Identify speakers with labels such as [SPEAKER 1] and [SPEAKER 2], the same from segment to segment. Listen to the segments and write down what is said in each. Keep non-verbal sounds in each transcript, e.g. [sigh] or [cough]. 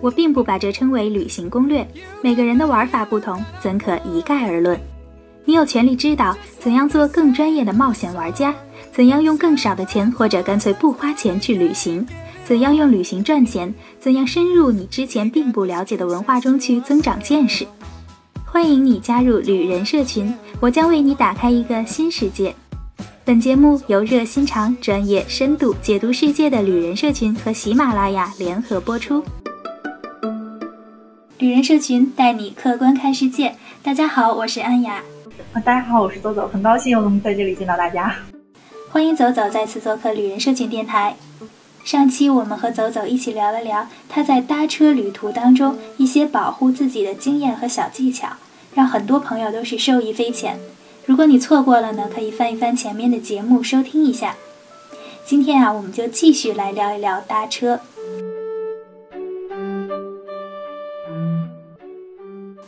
[SPEAKER 1] 我并不把这称为旅行攻略，每个人的玩法不同，怎可一概而论？你有权利知道怎样做更专业的冒险玩家，怎样用更少的钱或者干脆不花钱去旅行，怎样用旅行赚钱，怎样深入你之前并不了解的文化中去增长见识。欢迎你加入旅人社群，我将为你打开一个新世界。本节目由热心肠、专业、深度解读世界的旅人社群和喜马拉雅联合播出。旅人社群带你客观看世界。大家好，我是安雅。
[SPEAKER 2] 大家好，我是走走，很高兴又能在这里见到大家。
[SPEAKER 1] 欢迎走走再次做客旅人社群电台。上期我们和走走一起聊了聊他在搭车旅途当中一些保护自己的经验和小技巧，让很多朋友都是受益匪浅。如果你错过了呢，可以翻一翻前面的节目收听一下。今天啊，我们就继续来聊一聊搭车。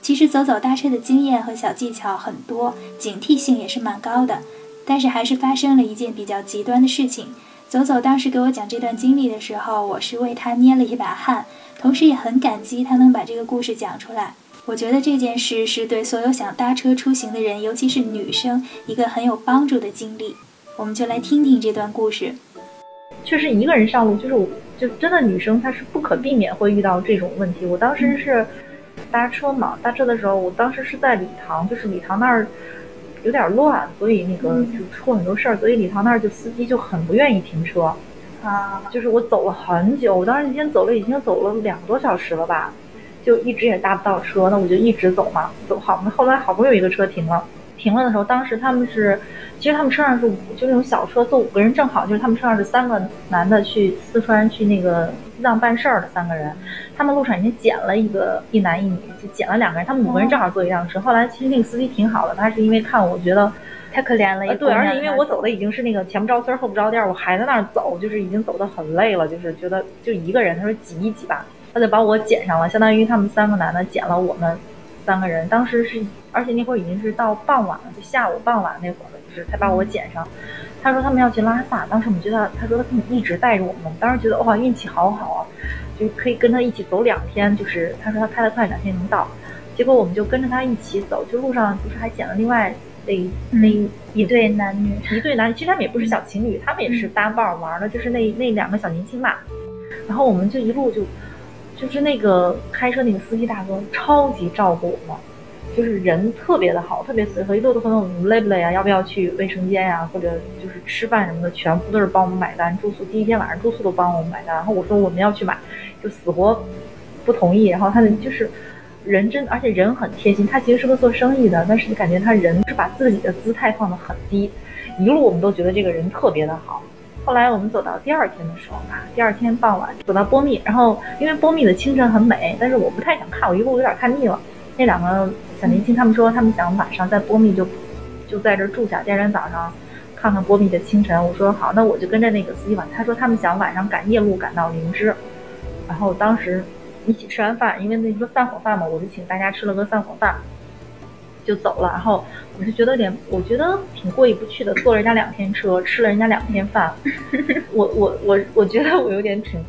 [SPEAKER 1] 其实走走搭车的经验和小技巧很多，警惕性也是蛮高的。但是还是发生了一件比较极端的事情。走走当时给我讲这段经历的时候，我是为他捏了一把汗，同时也很感激他能把这个故事讲出来。我觉得这件事是对所有想搭车出行的人，尤其是女生，一个很有帮助的经历。我们就来听听这段故事。
[SPEAKER 2] 确实，一个人上路，就是我，就真的女生她是不可避免会遇到这种问题。我当时是搭车嘛，搭车的时候，我当时是在礼堂，就是礼堂那儿有点乱，所以那个就出很多事儿，所以礼堂那儿就司机就很不愿意停车啊。就是我走了很久，我当时已经走了已经走了两个多小时了吧。就一直也搭不到车，那我就一直走嘛，走好后来好不容易有一个车停了，停了的时候，当时他们是，其实他们车上是五，就那种小车，坐五个人正好，就是他们车上是三个男的去四川去那个西藏办事儿的三个人，他们路上已经捡了一个一男一女，就捡了两个人，他们五个人正好坐一辆车。后来其实那个司机挺好的，他是因为看我觉得
[SPEAKER 1] 太可怜了，
[SPEAKER 2] 对，而且因为我走的已经是那个前不着村后不着店，我还在那儿走，就是已经走得很累了，就是觉得就一个人，他说挤一挤吧。他就把我捡上了，相当于他们三个男的捡了我们三个人。当时是，而且那会儿已经是到傍晚了，就下午傍晚那会儿了，就是他把我捡上。他说他们要去拉萨，当时我们觉得，他说他一直带着我们，当时觉得哇运气好好啊，就可以跟他一起走两天。就是他说他开得快，两天能到。结果我们就跟着他一起走，就路上不是还捡了另外那那
[SPEAKER 1] 一对男女，
[SPEAKER 2] 一对男，其实他们也不是小情侣，他们也是搭伴玩的，就是那那两个小年轻吧。然后我们就一路就。就是那个开车那个司机大哥超级照顾我们，就是人特别的好，特别随和，一路都问我们累不累啊，要不要去卫生间呀，或者就是吃饭什么的，全部都是帮我们买单。住宿第一天晚上住宿都帮我们买单，然后我说我们要去买，就死活不同意。然后他的就是人真，而且人很贴心。他其实是个做生意的，但是感觉他人是把自己的姿态放得很低，一路我们都觉得这个人特别的好。后来我们走到第二天的时候吧，第二天傍晚走到波密，然后因为波密的清晨很美，但是我不太想看，我一路有点看腻了。那两个小年轻他们说他们想晚上在波密就就在这住下，第二天早上看看波密的清晨。我说好，那我就跟着那个司机晚。他说他们想晚上赶夜路赶到灵芝，然后当时一起吃完饭，因为那个散伙饭嘛，我就请大家吃了个散伙饭。就走了，然后我就觉得有点，我觉得挺过意不去的，坐了人家两天车，吃了人家两天饭，[laughs] 我我我我觉得我有点挺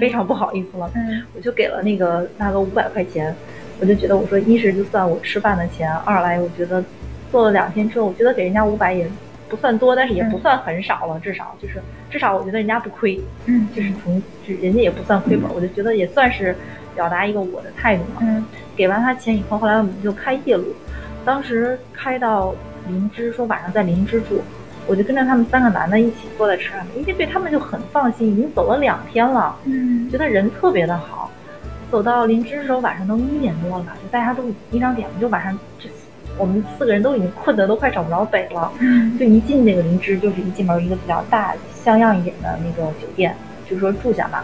[SPEAKER 2] 非常不好意思了，我就给了那个大哥五百块钱，我就觉得我说一是就算我吃饭的钱，二来我觉得坐了两天车，我觉得给人家五百也不算多，但是也不算很少了，至少就是至少我觉得人家不亏，嗯，就是从就人家也不算亏本，我就觉得也算是表达一个我的态度嘛，嗯，给完他钱以后，后来我们就开夜路。当时开到灵芝，说晚上在灵芝住，我就跟着他们三个男的一起坐在车上，因为对他们就很放心，已经走了两天了，嗯，觉得人特别的好。走到灵芝的时候，晚上都一点多了，就大家都一两点了，就晚上这我们四个人都已经困得都快找不着北了，就一进那个灵芝，就是一进门一个比较大像样一点的那个酒店，就说住下吧。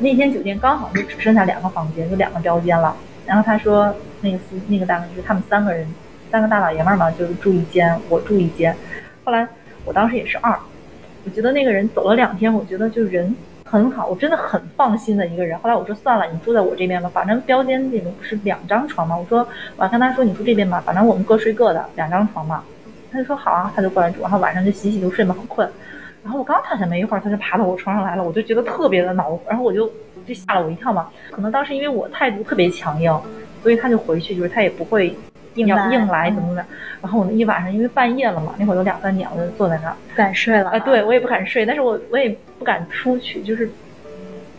[SPEAKER 2] 那天酒店刚好就只剩下两个房间，就两个标间了。然后他说那个司那个大哥就是他们三个人。三个大老爷们儿嘛，就是住一间，我住一间。后来我当时也是二，我觉得那个人走了两天，我觉得就人很好，我真的很放心的一个人。后来我说算了，你住在我这边吧，反正标间里面不是两张床嘛。我说我要跟他说你住这边吧，反正我们各睡各的，两张床嘛。他就说好啊，他就过来住，然后晚上就洗洗就睡嘛，很困。然后我刚躺下没一会儿，他就爬到我床上来了，我就觉得特别的恼，然后我就就吓了我一跳嘛。可能当时因为我态度特别强硬，所以他就回去，就是他也不会
[SPEAKER 1] 硬
[SPEAKER 2] 要硬来怎么怎么。然后我那一晚上因为半夜了嘛，那会儿都两三点，我就坐在那儿
[SPEAKER 1] 不敢睡了。
[SPEAKER 2] 啊，对我也不敢睡，但是我我也不敢出去，就是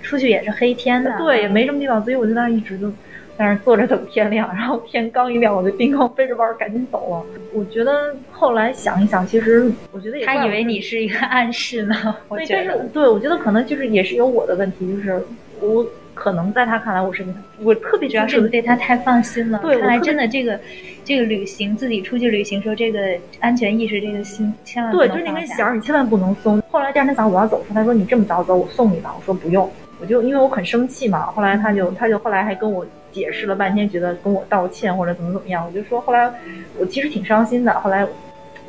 [SPEAKER 1] 出去也是黑天的，
[SPEAKER 2] 对，也没什么地方，所以我就在那一直就。在那坐着等天亮，然后天刚一亮，我就叮咣背着包赶紧走了。我觉得后来想一想，其实我觉得也
[SPEAKER 1] 他以为你是一个暗示呢。
[SPEAKER 2] 对，但是对我觉得可能就是也是有我的问题，就是我可能在他看来我是我特别
[SPEAKER 1] 主要是对他太放心了。
[SPEAKER 2] 对，
[SPEAKER 1] 看来真的这个这个旅行自己出去旅行时候，这个安全意识这个心千万
[SPEAKER 2] 对，就是那根弦你千万不能松。后来第二天早上我要走时，他说你这么早走，我送你吧。我说不用，我就因为我很生气嘛。后来他就他就后来还跟我。解释了半天，觉得跟我道歉或者怎么怎么样，我就说后来我其实挺伤心的。后来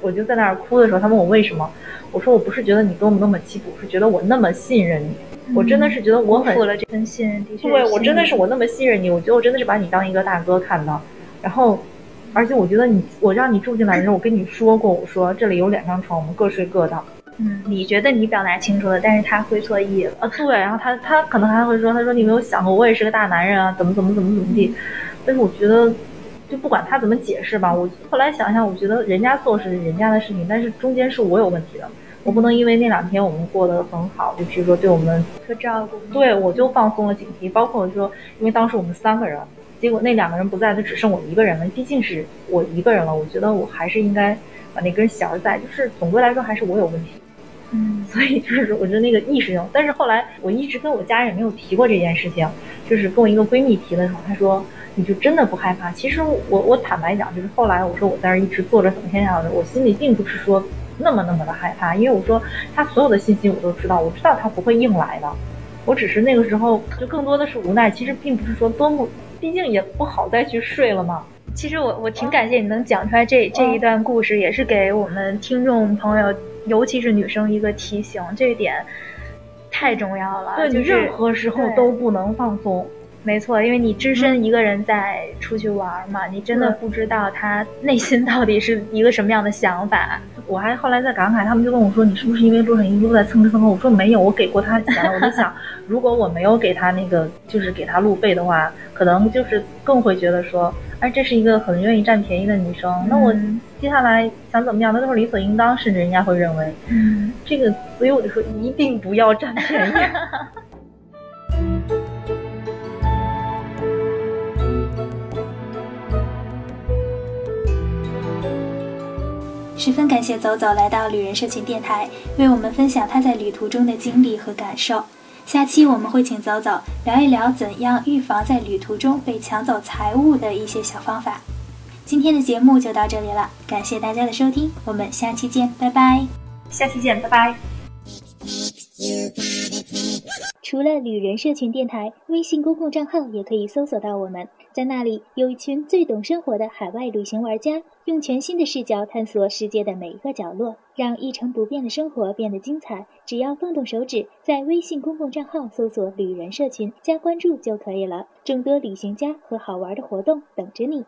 [SPEAKER 2] 我就在那儿哭的时候，他问我为什么，我说我不是觉得你多么多么欺负，是觉得我那么信任你，我真的是觉得我很
[SPEAKER 1] 负了这份信任。
[SPEAKER 2] 对，我真的是我那么信任你，我觉得我真的是把你当一个大哥看的。然后，而且我觉得你，我让你住进来的时候，我跟你说过，我说这里有两张床，我们各睡各的。
[SPEAKER 1] 嗯，你觉得你表达清楚了，但是他会错意了啊。
[SPEAKER 2] 对，然后他他可能还会说，他说你没有想过我也是个大男人啊，怎么怎么怎么怎么地。但是我觉得，就不管他怎么解释吧，我后来想想，我觉得人家做是人家的事情，但是中间是我有问题的，我不能因为那两天我们过得很好，就比如说对我们
[SPEAKER 1] 特照顾，
[SPEAKER 2] 对我就放松了警惕。包括说，因为当时我们三个人，结果那两个人不在，就只剩我一个人了。毕竟是我一个人了，我觉得我还是应该把那根弦儿在，就是总归来说还是我有问题。
[SPEAKER 1] 嗯，
[SPEAKER 2] 所以就是我觉得那个意识上，但是后来我一直跟我家人没有提过这件事情，就是跟我一个闺蜜提的时候，她说你就真的不害怕？其实我我坦白讲，就是后来我说我在这一直坐着等天亮的，我心里并不是说那么那么的害怕，因为我说他所有的信息我都知道，我知道他不会硬来的，我只是那个时候就更多的是无奈，其实并不是说多么，毕竟也不好再去睡了嘛。
[SPEAKER 1] 其实我我挺感谢你能讲出来这这一段故事，也是给我们听众朋友。尤其是女生一个提醒，这一点太重要了。
[SPEAKER 2] 对，
[SPEAKER 1] 你
[SPEAKER 2] 任何时候都不能放松。
[SPEAKER 1] 没错，因为你只身一个人在出去玩嘛，你真的不知道他内心到底是一个什么样的想法。
[SPEAKER 2] 我还后来在感慨，他们就问我说：“你是不是因为路上一路在蹭吃蹭喝？”我说：“没有，我给过他钱。”我就想，[laughs] 如果我没有给他那个，就是给他路费的话，可能就是更会觉得说。哎，这是一个很愿意占便宜的女生，那我接下来想怎么样，那都是理所应当，甚至人家会认为，
[SPEAKER 1] 嗯，
[SPEAKER 2] 这个，所以我就说一定不要占便宜。[laughs] [laughs]
[SPEAKER 1] 十分感谢走走来到旅人社群电台，为我们分享他在旅途中的经历和感受。下期我们会请走走聊一聊怎样预防在旅途中被抢走财物的一些小方法。今天的节目就到这里了，感谢大家的收听，我们下期见，拜拜。
[SPEAKER 2] 下期见，拜拜。
[SPEAKER 1] 除了旅人社群电台，微信公共账号也可以搜索到我们，在那里有一群最懂生活的海外旅行玩家，用全新的视角探索世界的每一个角落，让一成不变的生活变得精彩。只要动动手指，在微信公共账号搜索“旅人社群”加关注就可以了，众多旅行家和好玩的活动等着你。